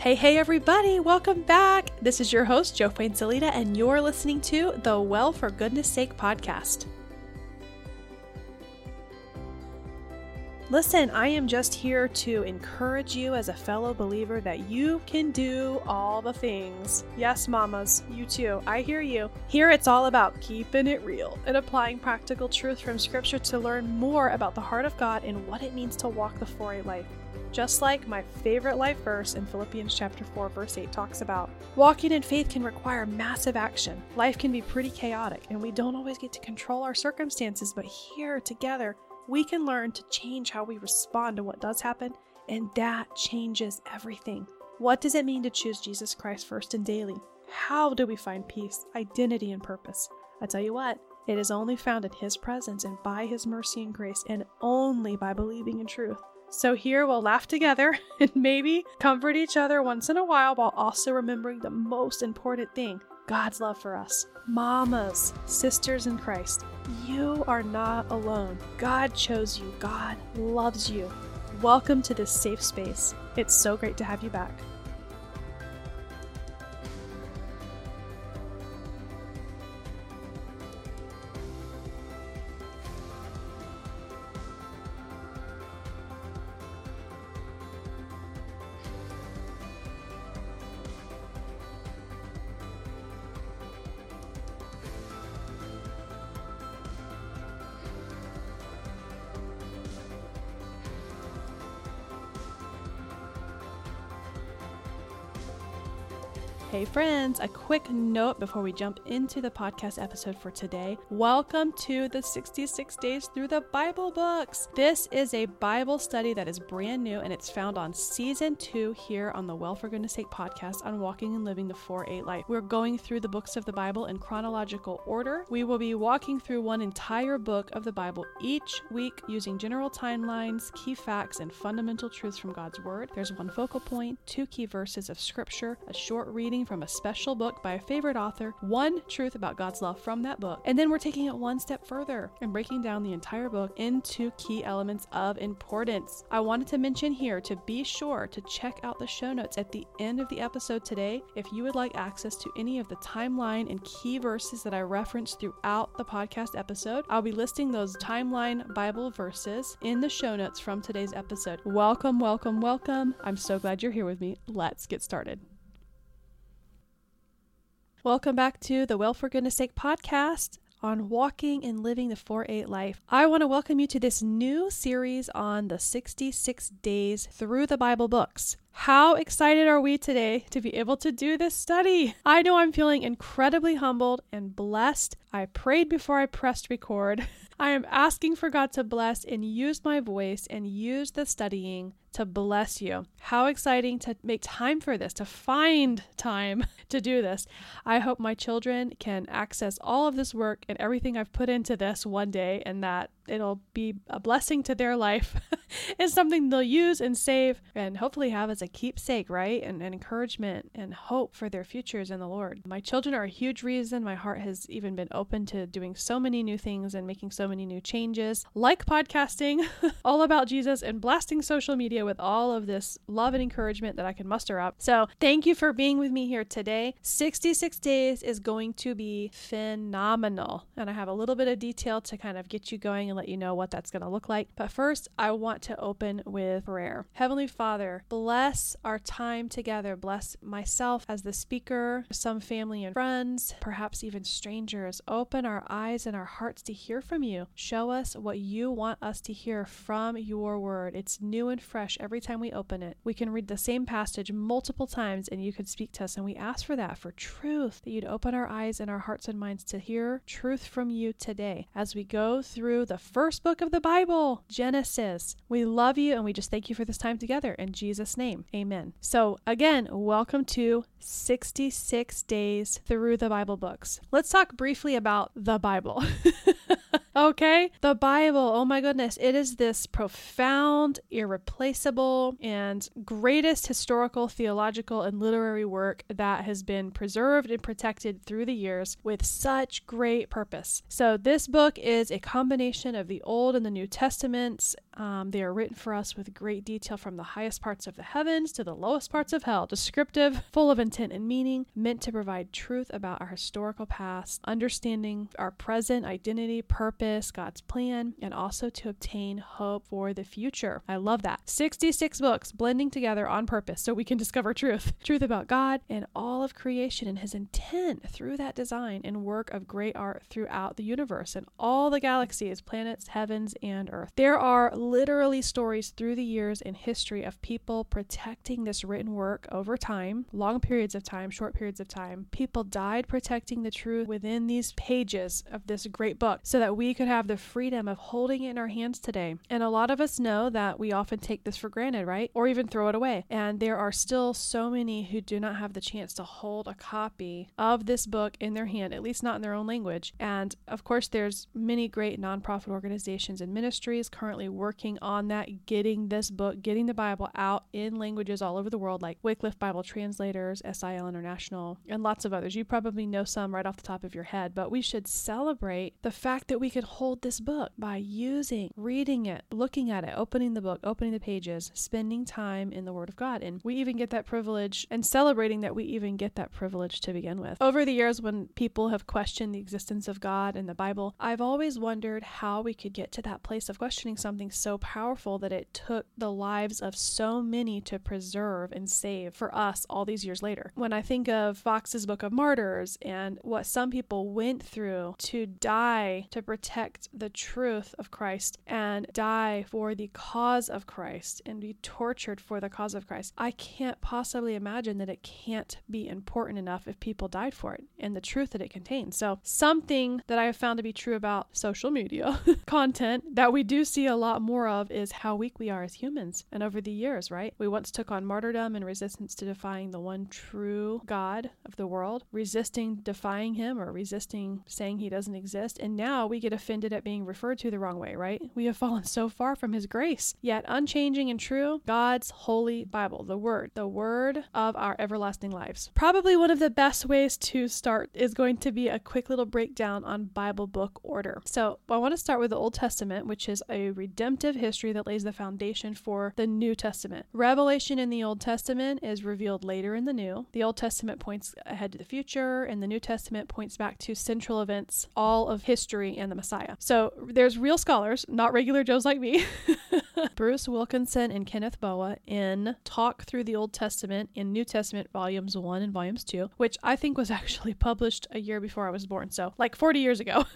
Hey, hey, everybody, welcome back. This is your host, Jo Fuenzalida, and you're listening to the Well for Goodness Sake podcast. Listen, I am just here to encourage you as a fellow believer that you can do all the things. Yes, mamas, you too. I hear you. Here it's all about keeping it real and applying practical truth from Scripture to learn more about the heart of God and what it means to walk the 4 8 life. Just like my favorite life verse in Philippians chapter 4 verse 8 talks about. Walking in faith can require massive action. Life can be pretty chaotic and we don't always get to control our circumstances, but here together we can learn to change how we respond to what does happen, and that changes everything. What does it mean to choose Jesus Christ first and daily? How do we find peace, identity, and purpose? I tell you what, it is only found in His presence and by His mercy and grace, and only by believing in truth. So here we'll laugh together and maybe comfort each other once in a while while also remembering the most important thing God's love for us. Mamas, sisters in Christ, you are not alone. God chose you, God loves you. Welcome to this safe space. It's so great to have you back. Friends, a quick note before we jump into the podcast episode for today. Welcome to the 66 Days Through the Bible Books. This is a Bible study that is brand new and it's found on season two here on the Well for Goodness Sake podcast on Walking and Living the 4 8 Life. We're going through the books of the Bible in chronological order. We will be walking through one entire book of the Bible each week using general timelines, key facts, and fundamental truths from God's Word. There's one focal point, two key verses of Scripture, a short reading from a special book by a favorite author, one truth about God's love from that book, and then we're taking it one step further and breaking down the entire book into key elements of importance. I wanted to mention here to be sure to check out the show notes at the end of the episode today if you would like access to any of the timeline and key verses that I referenced throughout the podcast episode. I'll be listing those timeline Bible verses in the show notes from today's episode. Welcome, welcome, welcome. I'm so glad you're here with me. Let's get started. Welcome back to the Well for Goodness Sake podcast on walking and living the 4 8 life. I want to welcome you to this new series on the 66 days through the Bible books. How excited are we today to be able to do this study? I know I'm feeling incredibly humbled and blessed. I prayed before I pressed record. I am asking for God to bless and use my voice and use the studying to bless you. How exciting to make time for this, to find time to do this. I hope my children can access all of this work and everything I've put into this one day and that it'll be a blessing to their life and something they'll use and save and hopefully have as a keepsake, right? And, and encouragement and hope for their futures in the Lord. My children are a huge reason my heart has even been open to doing so many new things and making so many new changes, like podcasting, all about Jesus, and blasting social media with all of this love and encouragement that I can muster up. So, thank you for being with me here today. 66 days is going to be phenomenal, and I have a little bit of detail to kind of get you going and let you know what that's going to look like. But first, I want to open with prayer. Heavenly Father, bless our time together. Bless myself as the speaker, some family and friends, perhaps even strangers. Open our eyes and our hearts to hear from you. Show us what you want us to hear from your word. It's new and fresh every time we open it. We can read the same passage multiple times and you could speak to us. And we ask for that, for truth, that you'd open our eyes and our hearts and minds to hear truth from you today as we go through the first book of the Bible, Genesis. We love you and we just thank you for this time together. In Jesus' name, amen. So, again, welcome to 66 days through the Bible books. Let's talk briefly about the Bible. okay? The Bible, oh my goodness, it is this profound, irreplaceable, and greatest historical, theological, and literary work that has been preserved and protected through the years with such great purpose. So, this book is a combination of the Old and the New Testaments Um, they are written for us with great detail from the highest parts of the heavens to the lowest parts of hell, descriptive, full of intent and meaning, meant to provide truth about our historical past, understanding our present identity, purpose, God's plan, and also to obtain hope for the future. I love that. 66 books blending together on purpose so we can discover truth. Truth about God and all of creation and his intent through that design and work of great art throughout the universe and all the galaxies, planets, heavens, and earth. There are literally stories through the years in history of people protecting this written work over time, long periods of time, short periods of time. People died protecting the truth within these pages of this great book so that we could have the freedom of holding it in our hands today. And a lot of us know that we often take this for granted, right? Or even throw it away. And there are still so many who do not have the chance to hold a copy of this book in their hand, at least not in their own language. And of course, there's many great nonprofit organizations and ministries currently working on that, getting this book, getting the Bible out in languages all over the world, like Wycliffe Bible Translators, SIL International, and lots of others. You probably know some right off the top of your head, but we should celebrate the fact that we could hold this book by using, reading it, looking at it, opening the book, opening the pages, spending time in the Word of God. And we even get that privilege and celebrating that we even get that privilege to begin with. Over the years, when people have questioned the existence of God and the Bible, I've always wondered how we could get to that place of questioning something so powerful that it took the lives of so many to preserve and save for us all these years later. When I think of Fox's Book of Martyrs and what some people went through to die to protect the truth of Christ and die for the cause of Christ and be tortured for the cause of Christ, I can't possibly imagine that it can't be important enough if people died for it and the truth that it contains. So, something that I have found to be true about social media content that we do see a lot more of is how weak we are as humans. And over the years, right? We once took on martyrdom and resistance to defying the one true God of the world, resisting defying him or resisting saying he doesn't exist. And now we get offended at being referred to the wrong way, right? We have fallen so far from his grace. Yet unchanging and true, God's holy Bible, the word, the word of our everlasting lives. Probably one of the best ways to start is going to be a quick little breakdown on Bible book order. So I want to start with the Old Testament, which is a redemptive history that lays the foundation for the New Testament. Revelation in the Old Testament is revealed later in the New. The Old Testament points ahead to the future, and the New Testament points back to central events, all of history and the Messiah. So there's real scholars, not regular Joes like me. Bruce Wilkinson and Kenneth Boa in Talk Through the Old Testament in New Testament volumes 1 and volumes 2, which I think was actually published a year before I was born, so like 40 years ago.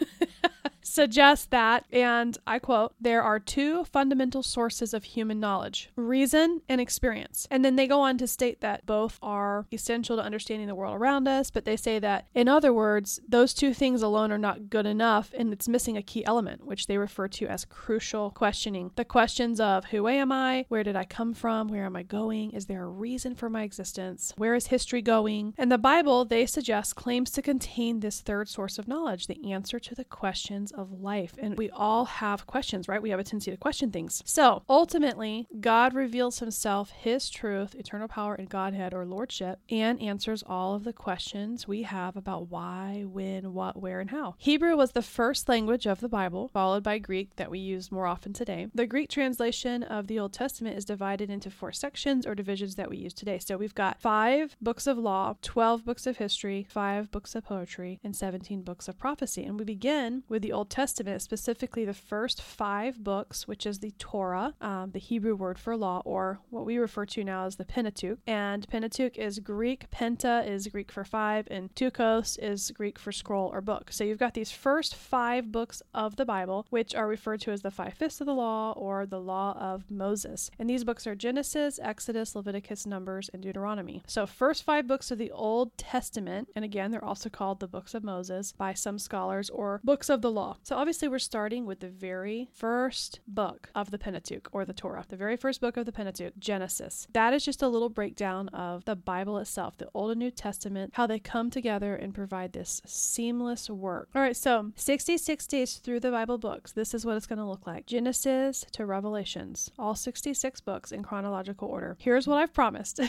suggest that, and I quote, there are two fundamental sources of human knowledge reason and experience. And then they go on to state that both are essential to understanding the world around us, but they say that, in other words, those two things alone are not good enough, and it's missing a key element, which they refer to as crucial questioning. The questions of who am I? Where did I come from? Where am I going? Is there a reason for my existence? Where is history going? And the Bible, they suggest, claims to contain this third source of knowledge, the answer to the questions of life. And we all have questions, right? We have a tendency to question things. So ultimately, God reveals himself, his truth, eternal power, and Godhead or Lordship, and answers all of the questions we have about why, when, what, where, and how. Hebrew was the first language of the Bible, followed by Greek that we use more often today. The Greek translation of the Old Testament is divided into four sections or divisions that we use today. So we've got five books of law, 12 books of history, five books of poetry, and 17 books of prophecy. And we begin with the Old Testament, specifically the first five books, which is the Torah, um, the Hebrew word for law, or what we refer to now as the Pentateuch. And Pentateuch is Greek, Penta is Greek for five, and Teuchos is Greek for scroll or book. So you've got these first five books of the Bible, which are referred to as the five fifths of the law or the law of Moses. And these books are Genesis, Exodus, Leviticus, Numbers, and Deuteronomy. So, first five books of the Old Testament, and again, they're also called the books of Moses by some scholars or books of the law. So, obviously, we're starting with the very first book of the Pentateuch or the Torah, the very first book of the Pentateuch, Genesis. That is just a little breakdown of the Bible itself, the Old and New Testament, how they come together and provide this seamless work. All right, so 66 days through the Bible books, this is what it's going to look like Genesis to Revelations, all 66 books in chronological order. Here's what I've promised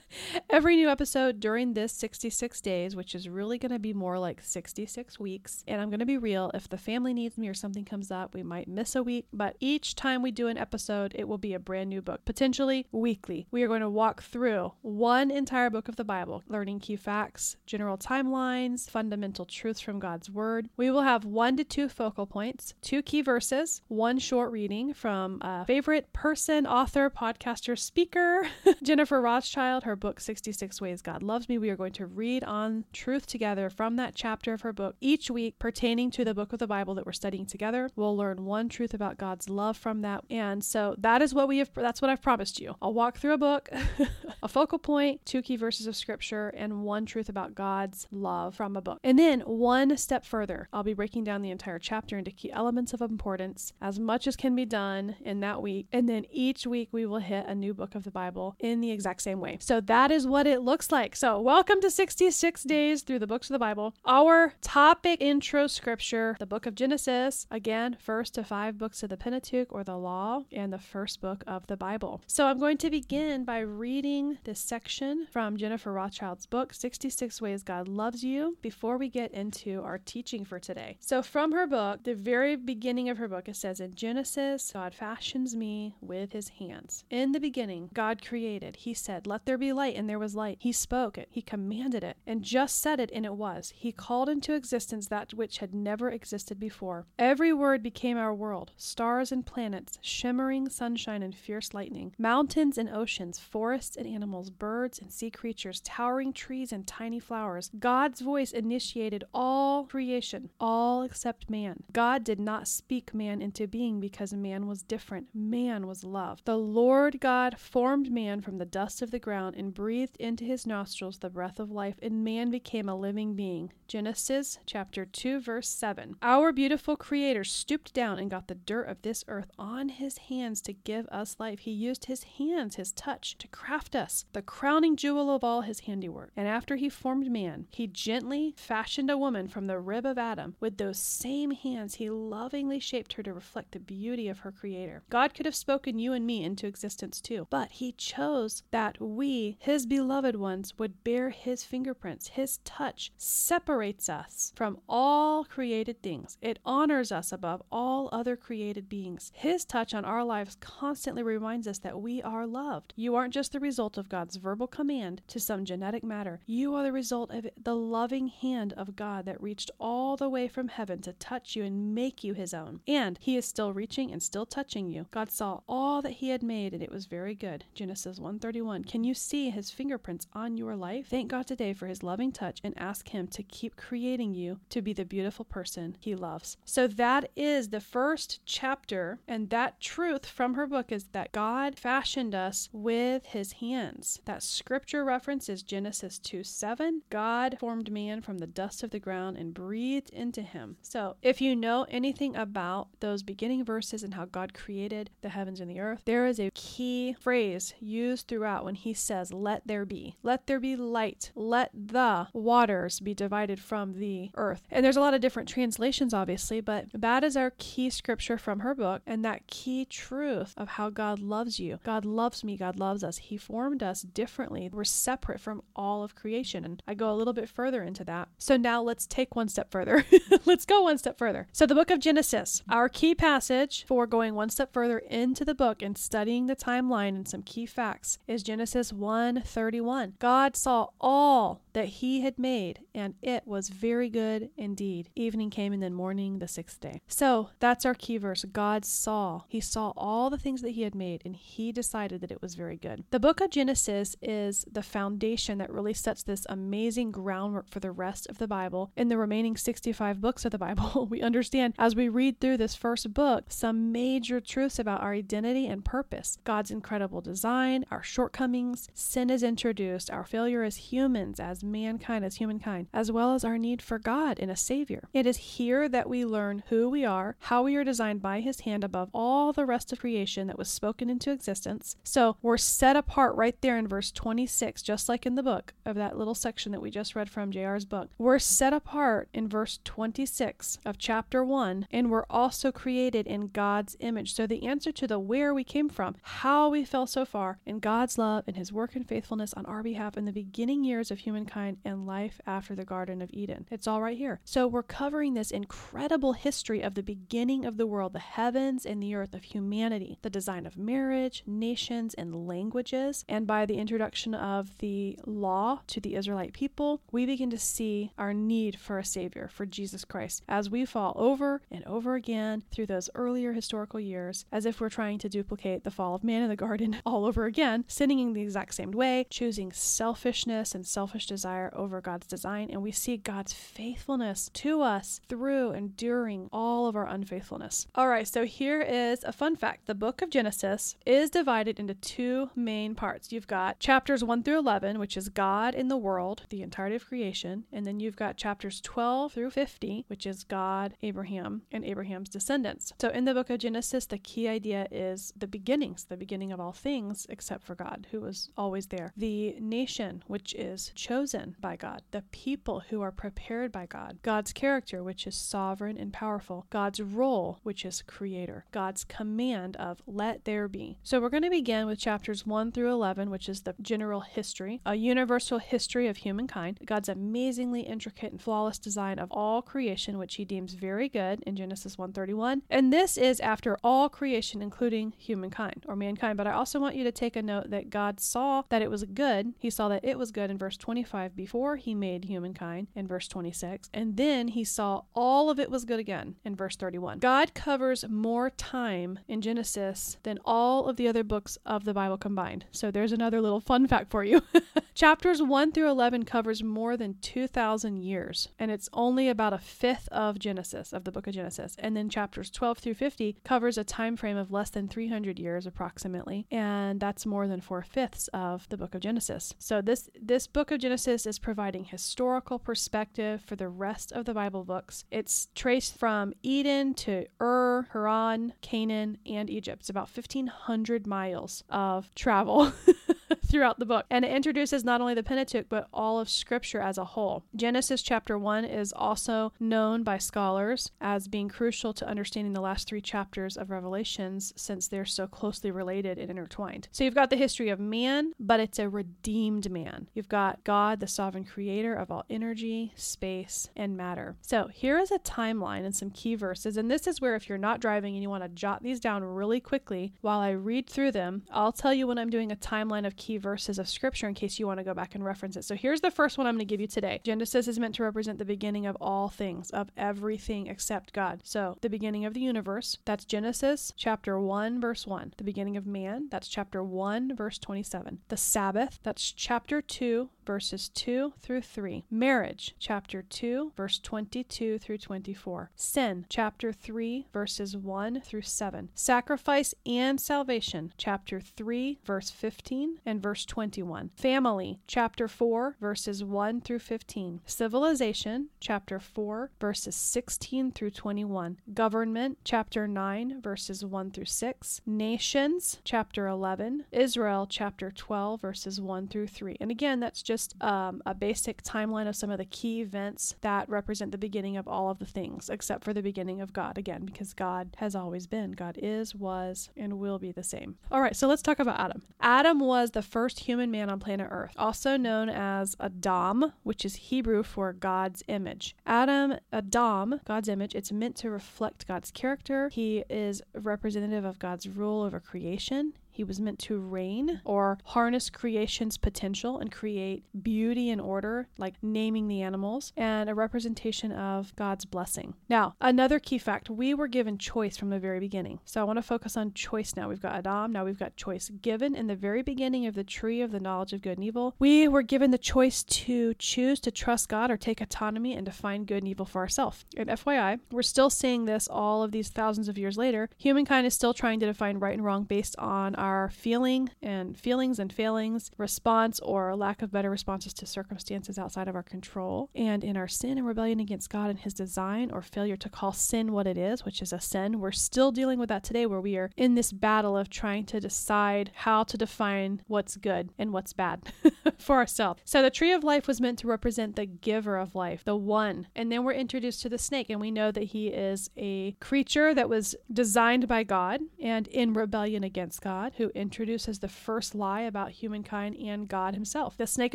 every new episode during this 66 days, which is really going to be more like 66 weeks, and I'm going to be real, if the family needs me or something comes up, we might miss a week, but each time we do an episode, it will be a brand new book, potentially weekly. We are going to walk through one entire book of the Bible, learning key facts, general timelines, fundamental truths from God's Word. We will have one to two focal points, two key verses, one short reading from a favorite person, author, podcaster, speaker, Jennifer Rothschild, her book 66 Ways God Loves Me. We are going to read on truth together from that chapter of her book each week pertaining to the book of the Bible that we're studying together. We'll learn one truth about God's love from that. And so that is what we have that's what I've promised you. I'll walk through a book, a focal point, two key verses of scripture, and one truth about God's love from a book. And then one step further, I'll be breaking down the entire chapter into key elements of importance as much as can be done in that week. And then each week we will hit a new book of the Bible in the exact same way. So that is what it looks like. So welcome to 66 days through the books of the Bible. Our topic intro scripture, the book of Genesis, again, first to five books of the Pentateuch or the law, and the first book of the Bible. So I'm going to begin by reading this section from Jennifer Rothschild's book, 66 Ways God Loves You, before we get into our teaching for today. So from her book, the very beginning of her book, it says, In Genesis, God fashions me with his hands. In the beginning, God created. He said, Let there be light, and there was light. He spoke it, he commanded it, and just said it, and it was. He called into existence that which had never existed before. Every word became our world stars and planets, shimmering sunshine and fierce lightning, mountains and oceans, forests and animals, birds and sea creatures, towering trees and tiny flowers. God's voice initiated all creation, all except man. God did not speak man into being because man was different. Man was love. The Lord God formed man from the dust of the ground and breathed into his nostrils the breath of life, and man became a living being. Genesis chapter 2 verse 7. Our beautiful creator stooped down and got the dirt of this earth on his hands to give us life. He used his hands, his touch, to craft us, the crowning jewel of all his handiwork. And after he formed man, he gently fashioned a woman from the rib of Adam. With those same hands, he lovingly shaped her to reflect the beauty of her creator. God could have spoken you and me into existence too, but he chose that we, his beloved ones, would bear his fingerprints. His touch separates us from all created things. It honors us above all other created beings. His touch on our lives constantly reminds us that we are loved. You aren't just the result of God's verbal command to some genetic matter, you are the result of the loving hand of God that reached all the way from heaven to touch you and make you his own. And he is still reaching and still touching you. God saw all that he had made and it was very good. Genesis 1:31. Can you see his fingerprints on your life? Thank God today for his loving touch and ask him to keep creating you to be the beautiful person he loves. So that is the first chapter, and that truth from her book is that God fashioned us with his hands. That scripture reference is Genesis 2 7. God formed man from the dust of the ground and breathed into him. So if you know anything about those beginning verses and how God created the heavens and the earth, there is a key phrase used throughout when he says, Let there be. Let there be light. Let the waters be divided from the earth. And there's a lot of different translations, obviously, but that is our key scripture from her book and that key truth of how God loves you. God loves me. God loves us. He formed us differently. We're separate from all of creation. And I go a little bit further into that. So now let's take one step further. let's go one step further. So, the book of Genesis, our key passage for going one step further into the book and studying the timeline and some key facts is Genesis 1:31. God saw all that he had made, and it was very good indeed. Evening came and then morning the sixth day. So that's our key verse. God saw. He saw all the things that he had made, and he decided that it was very good. The book of Genesis is the foundation that really sets this amazing groundwork for the rest of the Bible. In the remaining 65 books of the Bible, we understand as we read through this first book some major truths about our identity and purpose, God's incredible design, our shortcomings, sin is introduced, our failure as humans, as mankind, as humankind, as well as our need for God and a Savior. It is here that we learn who we are, how we are designed by His hand above all the rest of creation that was spoken into existence. So we're set apart right there in verse 26, just like in the book of that little section that we just read from JR's book. We're set apart in verse 26 of chapter 1, and we're also created in God's image. So the answer to the where we came from, how we fell so far, in God's love and His work and faithfulness on our behalf in the beginning years of humankind humankind and life after the Garden of Eden. It's all right here. So we're covering this incredible history of the beginning of the world, the heavens and the earth of humanity, the design of marriage, nations, and languages. And by the introduction of the law to the Israelite people, we begin to see our need for a Savior, for Jesus Christ, as we fall over and over again through those earlier historical years, as if we're trying to duplicate the fall of man in the garden all over again, sinning in the exact same way, choosing selfishness and selfish desire over God's design. And we see God's faithfulness to us through and during all of our unfaithfulness. All right, so here is a fun fact the book of Genesis is divided into two main parts. You've got chapters 1 through 11, which is God in the world, the entirety of creation, and then you've got chapters 12 through 50, which is God, Abraham, and Abraham's descendants. So in the book of Genesis, the key idea is the beginnings, the beginning of all things, except for God, who was always there. The nation, which is chosen by God. The people who are prepared by God. God's character, which is sovereign and powerful. God's role, which is creator. God's command of let there be. So we're going to begin with chapters 1 through 11, which is the general history, a universal history of humankind, God's amazingly intricate and flawless design of all creation, which he deems very good in Genesis 1:31. And this is after all creation including humankind or mankind. But I also want you to take a note that God saw that it was good. He saw that it was good in verse 25 before he made humankind in verse 26, and then he saw all of it was good again in verse 31. God covers more time in Genesis than all of the other books of the Bible combined. So there's another little fun fact for you. Chapters 1 through 11 covers more than 2,000 years, and it's only about a fifth of Genesis, of the book of Genesis. And then chapters 12 through 50 covers a time frame of less than 300 years approximately, and that's more than four fifths of the book of Genesis. So this this book of Genesis is providing historical perspective for the rest of the Bible books. It's traced from Eden to Ur, Haran, Canaan, and Egypt. It's about 1,500 miles of travel. throughout the book. And it introduces not only the Pentateuch, but all of Scripture as a whole. Genesis chapter 1 is also known by scholars as being crucial to understanding the last three chapters of Revelations since they're so closely related and intertwined. So you've got the history of man, but it's a redeemed man. You've got God, the sovereign creator of all energy, space, and matter. So here is a timeline and some key verses. And this is where, if you're not driving and you want to jot these down really quickly while I read through them, I'll tell you when I'm doing a timeline of key verses of scripture in case you want to go back and reference it. So here's the first one I'm going to give you today. Genesis is meant to represent the beginning of all things, of everything except God. So the beginning of the universe, that's Genesis chapter 1, verse 1. The beginning of man, that's chapter 1, verse 27. The Sabbath, that's chapter 2, verses 2 through 3. Marriage, chapter 2, verse 22 through 24. Sin, chapter 3, verses 1 through 7. Sacrifice and salvation, chapter 3, verse 15 and verse 21. Family, chapter 4, verses 1 through 15. Civilization, chapter 4, verses 16 through 21. Government, chapter 9, verses 1 through 6. Nations, chapter 11. Israel, chapter 12, verses 1 through 3. And again, that's just just um, a basic timeline of some of the key events that represent the beginning of all of the things, except for the beginning of God, again, because God has always been. God is, was, and will be the same. All right, so let's talk about Adam. Adam was the first human man on planet Earth, also known as Adam, which is Hebrew for God's image. Adam, Adam, God's image, it's meant to reflect God's character. He is representative of God's rule over creation. He was meant to reign or harness creation's potential and create beauty and order, like naming the animals, and a representation of God's blessing. Now, another key fact we were given choice from the very beginning. So I want to focus on choice now. We've got Adam, now we've got choice. Given in the very beginning of the tree of the knowledge of good and evil, we were given the choice to choose to trust God or take autonomy and define good and evil for ourselves. And FYI, we're still seeing this all of these thousands of years later. Humankind is still trying to define right and wrong based on our feeling and feelings and failings, response or lack of better responses to circumstances outside of our control, and in our sin and rebellion against God and His design or failure to call sin what it is, which is a sin. We're still dealing with that today, where we are in this battle of trying to decide how to define what's good and what's bad for ourselves. So the tree of life was meant to represent the giver of life, the one. And then we're introduced to the snake, and we know that he is a creature that was designed by God and in rebellion against God. Who introduces the first lie about humankind and God himself. The snake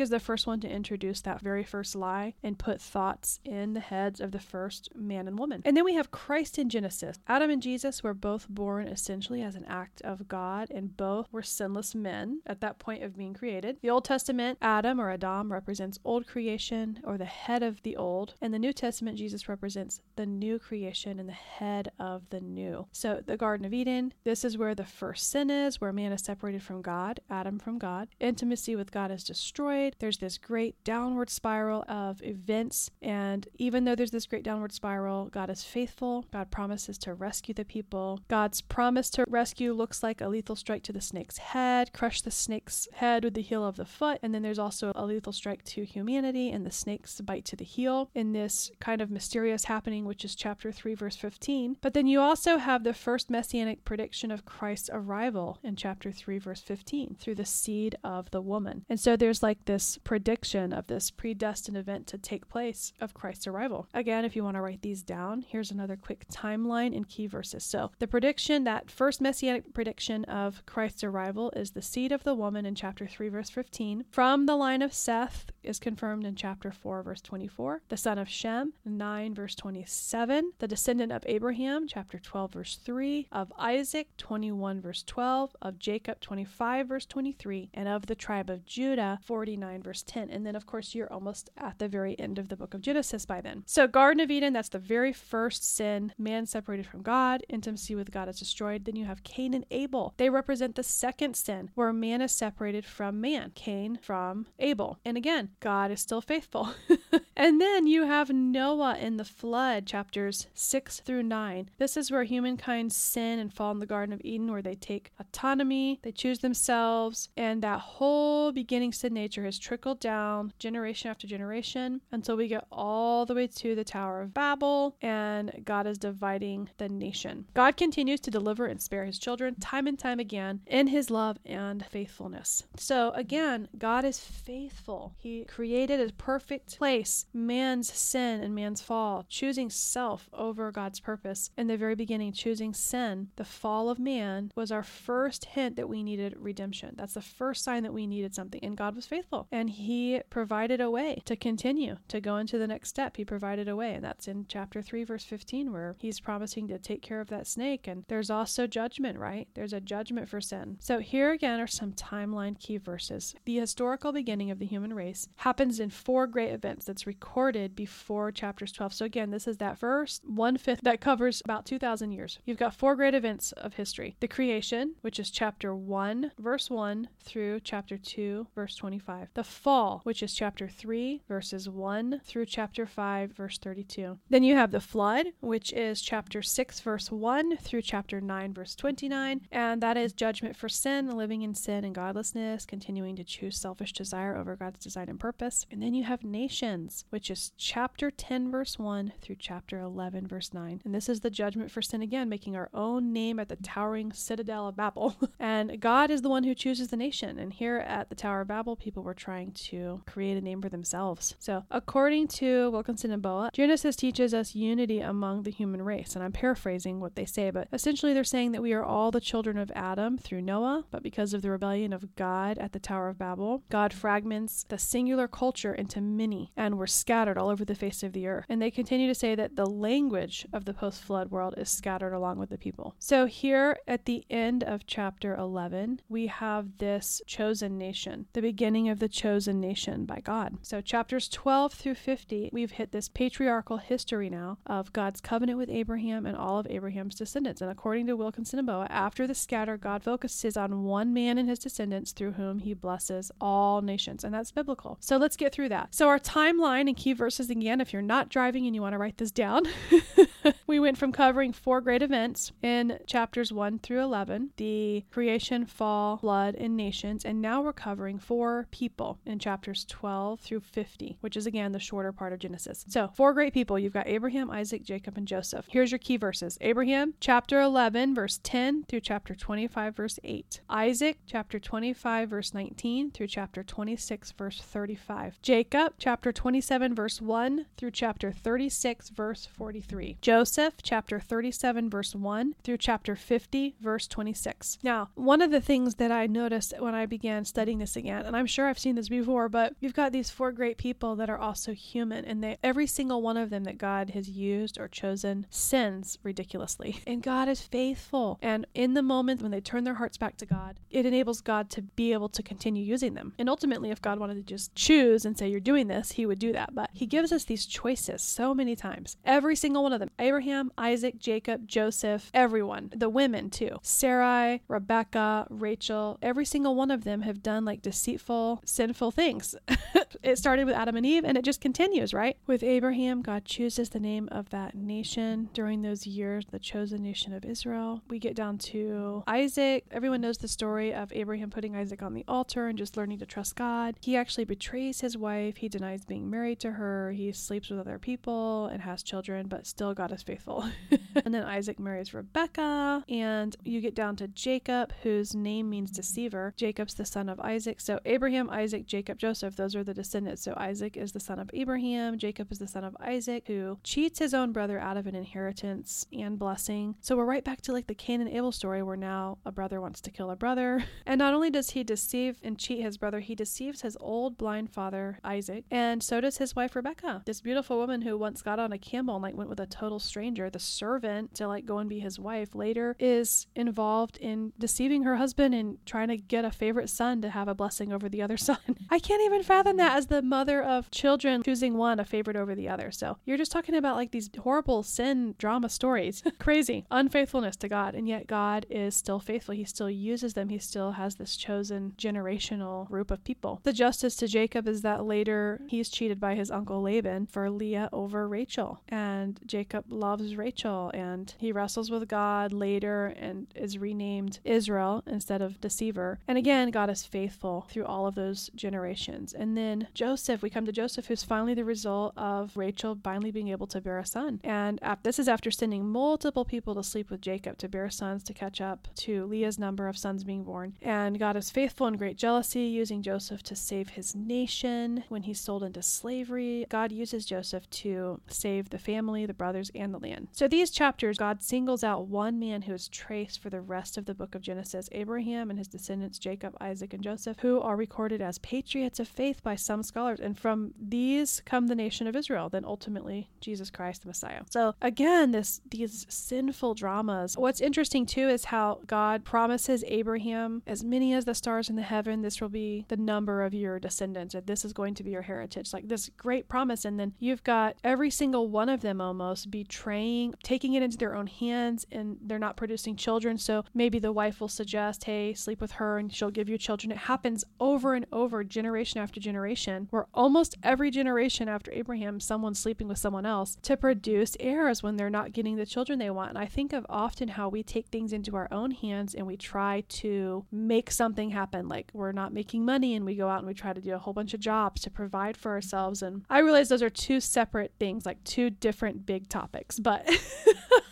is the first one to introduce that very first lie and put thoughts in the heads of the first man and woman. And then we have Christ in Genesis. Adam and Jesus were both born essentially as an act of God, and both were sinless men at that point of being created. The Old Testament, Adam or Adam represents old creation or the head of the old, and the New Testament, Jesus represents the new creation and the head of the new. So, the Garden of Eden, this is where the first sin is, where man is separated from God, Adam from God. Intimacy with God is destroyed. There's this great downward spiral of events, and even though there's this great downward spiral, God is faithful. God promises to rescue the people. God's promise to rescue looks like a lethal strike to the snake's head, crush the snake's head with the heel of the foot, and then there's also a lethal strike to humanity and the snake's bite to the heel in this kind of mysterious happening, which is chapter 3, verse 15. But then you also have the first messianic prediction of Christ's arrival in chapter 3, verse 15, through the seed of the woman. And so there's like this prediction of this predestined event to take place of Christ's arrival. Again, if you want to write these down, here's another quick timeline and key verses. So the prediction, that first messianic prediction of Christ's arrival, is the seed of the woman in chapter 3, verse 15. From the line of Seth is confirmed in chapter 4, verse 24. The son of Shem, 9, verse 27. The descendant of Abraham, chapter 12, verse 3. Of Isaac, 21, verse 12. Of Jacob, 25, verse 23. And of the tribe of Judah, 49, verse 10. And then, of course, you're almost at the very end of the book of Genesis by then. So, Garden of Eden, that's the very first sin. Man separated from God, intimacy with God is destroyed. Then you have Cain and Abel. They represent the second sin, where man is separated from man. Cain from Abel. And again, God is still faithful. and then you have Noah in the flood, chapters 6 through 9. This is where humankind sin and fall in the Garden of Eden, where they take autonomy, they choose themselves, and that whole beginning sin nature has trickled down generation after generation until we get all the way to the Tower of Babel, and God is dividing the nation. God continues to deliver and spare his children time and time again in his love and faithfulness. So, again, God is faithful. He created a perfect place, man's sin and man's fall, choosing self over God's purpose. In the very beginning, choosing sin, the fall of man, was our first hint that we needed redemption. That's the first sign that we needed something. And God was faithful. And He provided a way to continue, to go into the next step. He provided a way. And that's in chapter 3, verse 15, where He's promising to take care of that snake. And there's also judgment, right? There's a judgment for sin. So here again are some timeline key verses. The historical beginning of the human race happens in four great events that's recorded before chapters 12. So again, this is that first one fifth that covers about 2,000 years. You've got four great events of history the creation, which is chapter 1, verse 1 through chapter 2, verse 25. The fall, which is chapter 3, verses 1 through chapter 5, verse 32. Then you have the flood, which is chapter 6, verse 1 through chapter 9, verse 29. And that is judgment for sin, living in sin and godlessness, continuing to choose selfish desire over God's design and purpose. And then you have nations, which is chapter 10, verse 1 through chapter 11, verse 9. And this is the judgment for sin again, making our own name at the towering citadel of Babel. and God is the one who chooses the nation. And here at the Tower of Babel, people were trying to create a name for themselves. So, according to Wilkinson and Boa, Genesis teaches us unity among the human race. And I'm paraphrasing what they say, but essentially they're saying that we are all the children of Adam through Noah, but because of the rebellion of God at the Tower of Babel, God fragments the singular culture into many and were scattered all over the face of the earth. And they continue to say that the language of the post flood world is scattered along with the people. So, here at the end of chapter 11, we have this chosen nation, the beginning of the chosen nation by God. So, chapters 12 through 50, we've hit this patriarchal history now of God's covenant with Abraham and all of Abraham's descendants. And according to Wilkinson and Boa, after the scatter, God focuses on one man and his descendants through whom he blesses all nations. And that's biblical. So, let's get through that. So, our timeline and key verses again, if you're not driving and you want to write this down, we went from covering four great events in chapters 1 through 11 the creation, fall, flood, and nations. And now we're covering four people in chapters 12 through 50, which is again the shorter part of Genesis. So, four great people. You've got Abraham, Isaac, Jacob, and Joseph. Here's your key verses Abraham, chapter 11, verse 10 through chapter 25, verse 8. Isaac, chapter 25, verse 19 through chapter 26, verse 35. Jacob, chapter 27, verse 1 through chapter 36, verse 43. Joseph, Joseph, chapter 37, verse 1 through chapter 50, verse 26. Now, one of the things that I noticed when I began studying this again, and I'm sure I've seen this before, but you've got these four great people that are also human, and they every single one of them that God has used or chosen sins ridiculously. And God is faithful. And in the moment when they turn their hearts back to God, it enables God to be able to continue using them. And ultimately, if God wanted to just choose and say, You're doing this, He would do that. But He gives us these choices so many times. Every single one of them Abraham, Isaac, Jacob, Joseph, everyone, the women too. Sarai, Rebecca, Rachel, every single one of them have done like deceitful, sinful things. it started with Adam and Eve and it just continues, right? With Abraham, God chooses the name of that nation during those years, the chosen nation of Israel. We get down to Isaac. Everyone knows the story of Abraham putting Isaac on the altar and just learning to trust God. He actually betrays his wife. He denies being married to her. He sleeps with other people and has children, but still God is faithful. and then Isaac marries Rebecca. And you get down to Jacob, whose name means deceiver. Jacob's the son of Isaac. So Abraham, Isaac, Jacob, Joseph, those are the descendants. So Isaac is the son of Abraham. Jacob is the son of Isaac, who cheats his own brother out of an inheritance and blessing. So we're right back to like the Cain and Abel story where now a brother wants to kill a brother. And not only does he deceive and cheat his brother, he deceives his old blind father, Isaac, and so does his wife, Rebecca. This beautiful woman who once got on a camel and like went with a total stranger, the servant, to like go and be his wife, later is involved in deceiving her husband and trying to get a favorite son to have a blessing over the other son. I can't even fathom that as the mother of children choosing one a favorite over the other. So you're just talking about like these horrible sin drama stories. Crazy. Unfaithfulness to God. And yet God is still faithful. He still uses them. He still has this chosen generational group of people. The justice to Jacob is that later he's cheated by his uncle Laban for Leah over Rachel. And Jacob loves Rachel and he wrestles with God later and is renamed Israel instead of deceiver. And again, God is faithful through all of those generations. And then Joseph, we come to Joseph, who's finally the result of Rachel finally being able to bear a son. And this is after sending multiple people to sleep with Jacob to bear sons to catch up to Leah's number of sons being born. And God is faithful in great jealousy, using Joseph to save his nation when he's sold into slavery. God uses Joseph to save the family, the brothers, and the land. So these chapters, God singles out one man who is traced for the rest of the book of Genesis Abraham and his descendants, Jacob, Isaac, and Joseph, who are recorded as patriots of faith by some scholars. And from these come the nation of Israel, then ultimately Jesus Christ, the Messiah. So again, this these sinful dramas. What's interesting too is how God promises Abraham as many as the stars in the heaven, this will be the number of your descendants, and this is going to be your heritage. Like this great promise. And then you've got every single one of them almost betraying, taking it into their own hands, and they're not producing children. So maybe the wife will suggest, hey, sleep with her and she'll give you children. It happens over and over, generation after generation, where almost every generation after Abraham, someone's sleeping with someone else to produce heirs when they're not getting the children they want. And I think of often how we take things into our own hands and we try to make something happen. Like we're not making money and we go out and we try to do a whole bunch of jobs to provide for ourselves. And I realize those are two separate things, like two different big topics, but.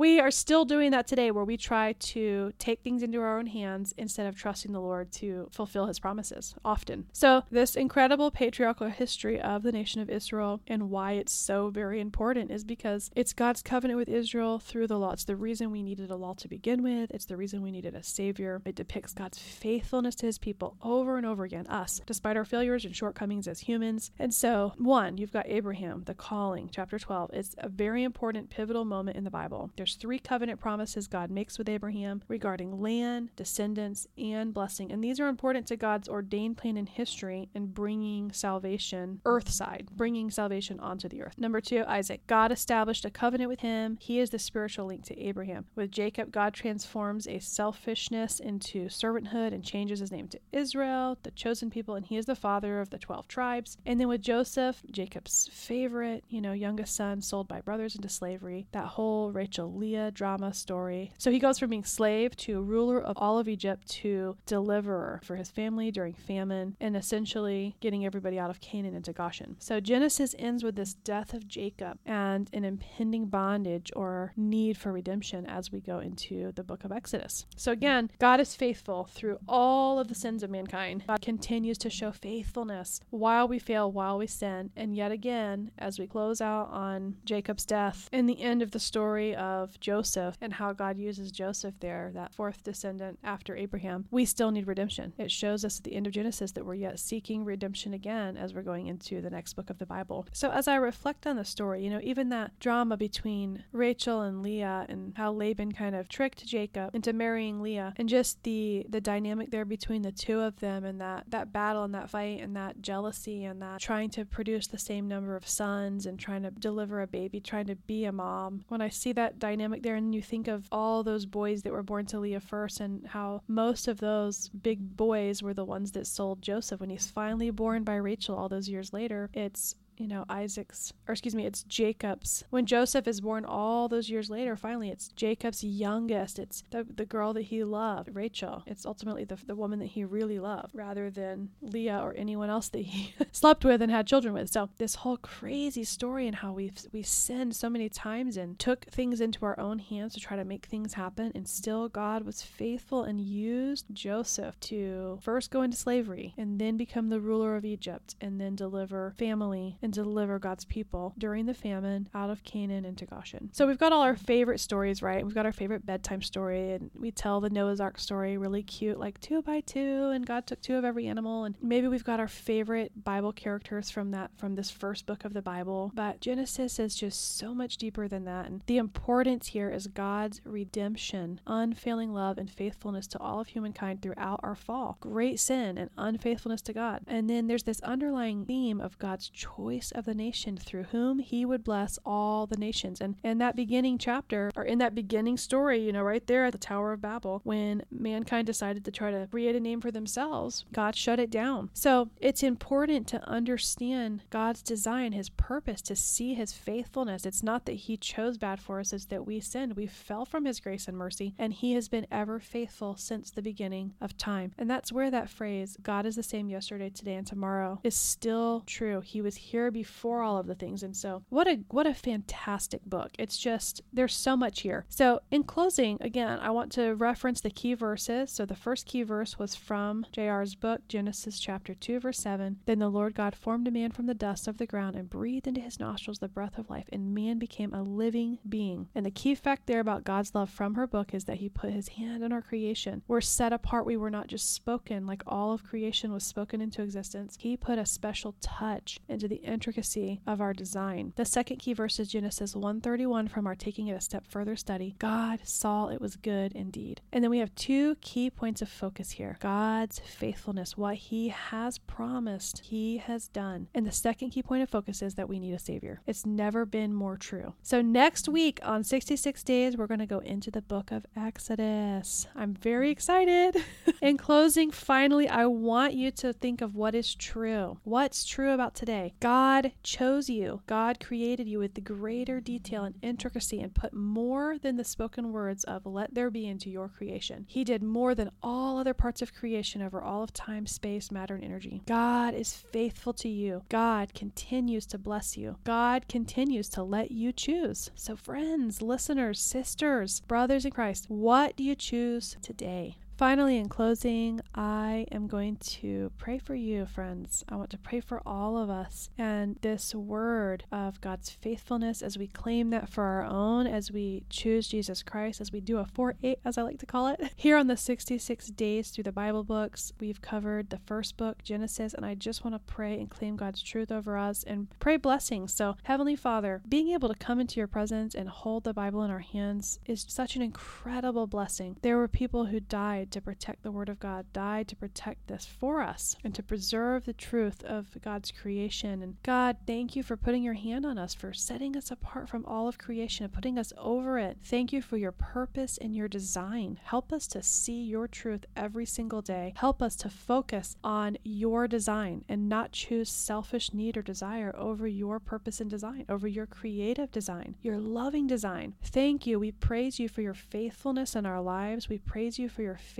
we are still doing that today where we try to take things into our own hands instead of trusting the Lord to fulfill his promises often. So, this incredible patriarchal history of the nation of Israel and why it's so very important is because it's God's covenant with Israel through the law. It's the reason we needed a law to begin with, it's the reason we needed a savior. It depicts God's faithfulness to his people over and over again, us, despite our failures and shortcomings as humans. And so, one, you've got Abraham, the calling, chapter 12. It's a very important pivotal moment in the Bible. There's three covenant promises God makes with Abraham regarding land, descendants, and blessing. And these are important to God's ordained plan in history in bringing salvation earthside, bringing salvation onto the earth. Number two, Isaac. God established a covenant with him. He is the spiritual link to Abraham. With Jacob, God transforms a selfishness into servanthood and changes his name to Israel, the chosen people, and he is the father of the 12 tribes. And then with Joseph, Jacob's favorite, you know, youngest son, sold by brothers into slavery, that whole Rachel Leah drama story. So he goes from being slave to ruler of all of Egypt to deliverer for his family during famine and essentially getting everybody out of Canaan into Goshen. So Genesis ends with this death of Jacob and an impending bondage or need for redemption as we go into the book of Exodus. So again, God is faithful through all of the sins of mankind. God continues to show faithfulness while we fail, while we sin. And yet again, as we close out on Jacob's death in the end of the story of Joseph and how God uses Joseph there, that fourth descendant after Abraham, we still need redemption. It shows us at the end of Genesis that we're yet seeking redemption again as we're going into the next book of the Bible. So as I reflect on the story, you know, even that drama between Rachel and Leah and how Laban kind of tricked Jacob into marrying Leah and just the the dynamic there between the two of them and that that battle and that fight and that jealousy and that trying to produce the same number of sons and trying to deliver a baby, trying to be a mom. When I see that dynamic there and you think of all those boys that were born to Leah first and how most of those big boys were the ones that sold Joseph when he's finally born by Rachel all those years later, it's you know, Isaac's, or excuse me, it's Jacob's. When Joseph is born all those years later, finally, it's Jacob's youngest. It's the, the girl that he loved, Rachel. It's ultimately the, the woman that he really loved rather than Leah or anyone else that he slept with and had children with. So, this whole crazy story and how we've we sinned so many times and took things into our own hands to try to make things happen. And still, God was faithful and used Joseph to first go into slavery and then become the ruler of Egypt and then deliver family and and deliver God's people during the famine out of Canaan into Goshen. So we've got all our favorite stories, right? We've got our favorite bedtime story, and we tell the Noah's Ark story really cute, like two by two, and God took two of every animal. And maybe we've got our favorite Bible characters from that from this first book of the Bible. But Genesis is just so much deeper than that. And the importance here is God's redemption, unfailing love, and faithfulness to all of humankind throughout our fall. Great sin and unfaithfulness to God. And then there's this underlying theme of God's choice of the nation through whom he would bless all the nations. And in that beginning chapter, or in that beginning story, you know, right there at the Tower of Babel, when mankind decided to try to create a name for themselves, God shut it down. So it's important to understand God's design, his purpose, to see his faithfulness. It's not that he chose bad for us, it's that we sinned. We fell from his grace and mercy, and he has been ever faithful since the beginning of time. And that's where that phrase, God is the same yesterday, today, and tomorrow, is still true. He was here before all of the things. And so what a what a fantastic book. It's just there's so much here. So in closing, again, I want to reference the key verses. So the first key verse was from JR's book, Genesis chapter 2, verse 7. Then the Lord God formed a man from the dust of the ground and breathed into his nostrils the breath of life, and man became a living being. And the key fact there about God's love from her book is that he put his hand in our creation. We're set apart. We were not just spoken like all of creation was spoken into existence. He put a special touch into the intricacy of our design. The second key verse is Genesis 131 from our taking it a step further study. God saw it was good indeed. And then we have two key points of focus here God's faithfulness, what He has promised, He has done. And the second key point of focus is that we need a Savior. It's never been more true. So next week on 66 Days, we're going to go into the book of Exodus. I'm very excited. In closing, finally, I want you to think of what is true. What's true about today? God God chose you. God created you with the greater detail and intricacy and put more than the spoken words of let there be into your creation. He did more than all other parts of creation over all of time, space, matter, and energy. God is faithful to you. God continues to bless you. God continues to let you choose. So, friends, listeners, sisters, brothers in Christ, what do you choose today? Finally, in closing, I am going to pray for you, friends. I want to pray for all of us and this word of God's faithfulness as we claim that for our own, as we choose Jesus Christ, as we do a 4 8, as I like to call it. Here on the 66 days through the Bible books, we've covered the first book, Genesis, and I just want to pray and claim God's truth over us and pray blessings. So, Heavenly Father, being able to come into your presence and hold the Bible in our hands is such an incredible blessing. There were people who died to protect the Word of God, died to protect this for us and to preserve the truth of God's creation. And God, thank you for putting your hand on us, for setting us apart from all of creation and putting us over it. Thank you for your purpose and your design. Help us to see your truth every single day. Help us to focus on your design and not choose selfish need or desire over your purpose and design, over your creative design, your loving design. Thank you. We praise you for your faithfulness in our lives. We praise you for your faithfulness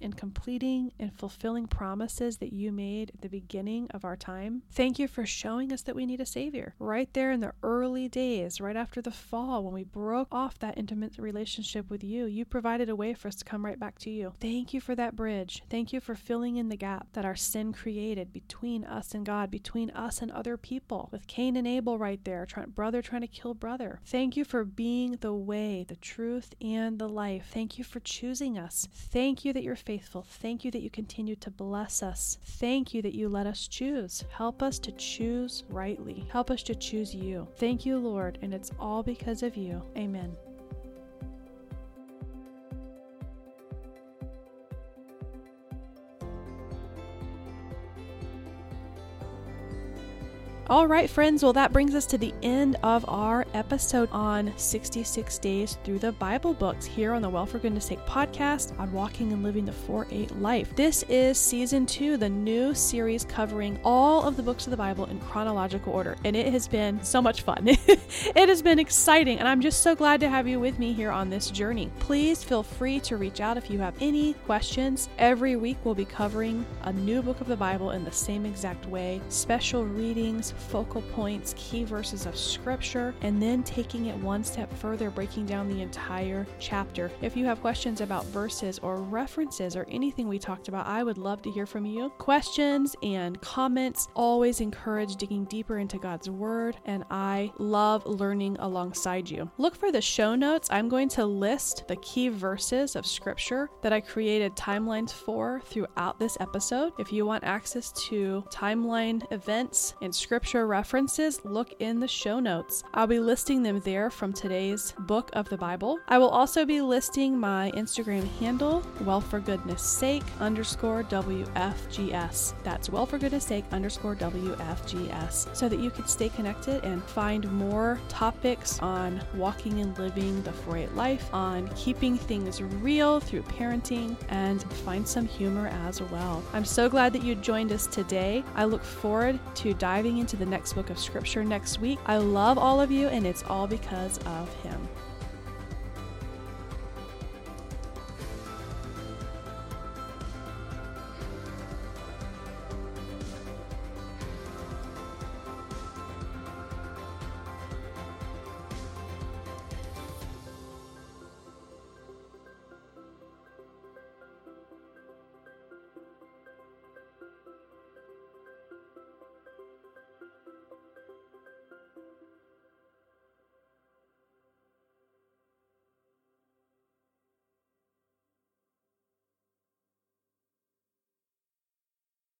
in completing and fulfilling promises that you made at the beginning of our time. Thank you for showing us that we need a Savior right there in the early days, right after the fall, when we broke off that intimate relationship with you. You provided a way for us to come right back to you. Thank you for that bridge. Thank you for filling in the gap that our sin created between us and God, between us and other people, with Cain and Abel right there, brother trying to kill brother. Thank you for being the way, the truth, and the life. Thank you for choosing us. Thank you that you're faithful. Thank you that you continue to bless us. Thank you that you let us choose. Help us to choose rightly. Help us to choose you. Thank you, Lord, and it's all because of you. Amen. All right, friends. Well, that brings us to the end of our episode on 66 Days Through the Bible Books here on the Well for Goodness Sake podcast on walking and living the 4 8 life. This is season two, the new series covering all of the books of the Bible in chronological order. And it has been so much fun. it has been exciting. And I'm just so glad to have you with me here on this journey. Please feel free to reach out if you have any questions. Every week, we'll be covering a new book of the Bible in the same exact way, special readings focal points, key verses of scripture, and then taking it one step further, breaking down the entire chapter. If you have questions about verses or references or anything we talked about, I would love to hear from you. Questions and comments always encourage digging deeper into God's Word, and I love learning alongside you. Look for the show notes. I'm going to list the key verses of scripture that I created timelines for throughout this episode. If you want access to timeline events and scripture, scripture references, look in the show notes. I'll be listing them there from today's book of the Bible. I will also be listing my Instagram handle, well for goodness sake underscore WFGS. That's well for goodness sake underscore WFGS, so that you can stay connected and find more topics on walking and living the 4 8 life, on keeping things real through parenting, and find some humor as well. I'm so glad that you joined us today. I look forward to diving into the next book of Scripture next week. I love all of you, and it's all because of Him.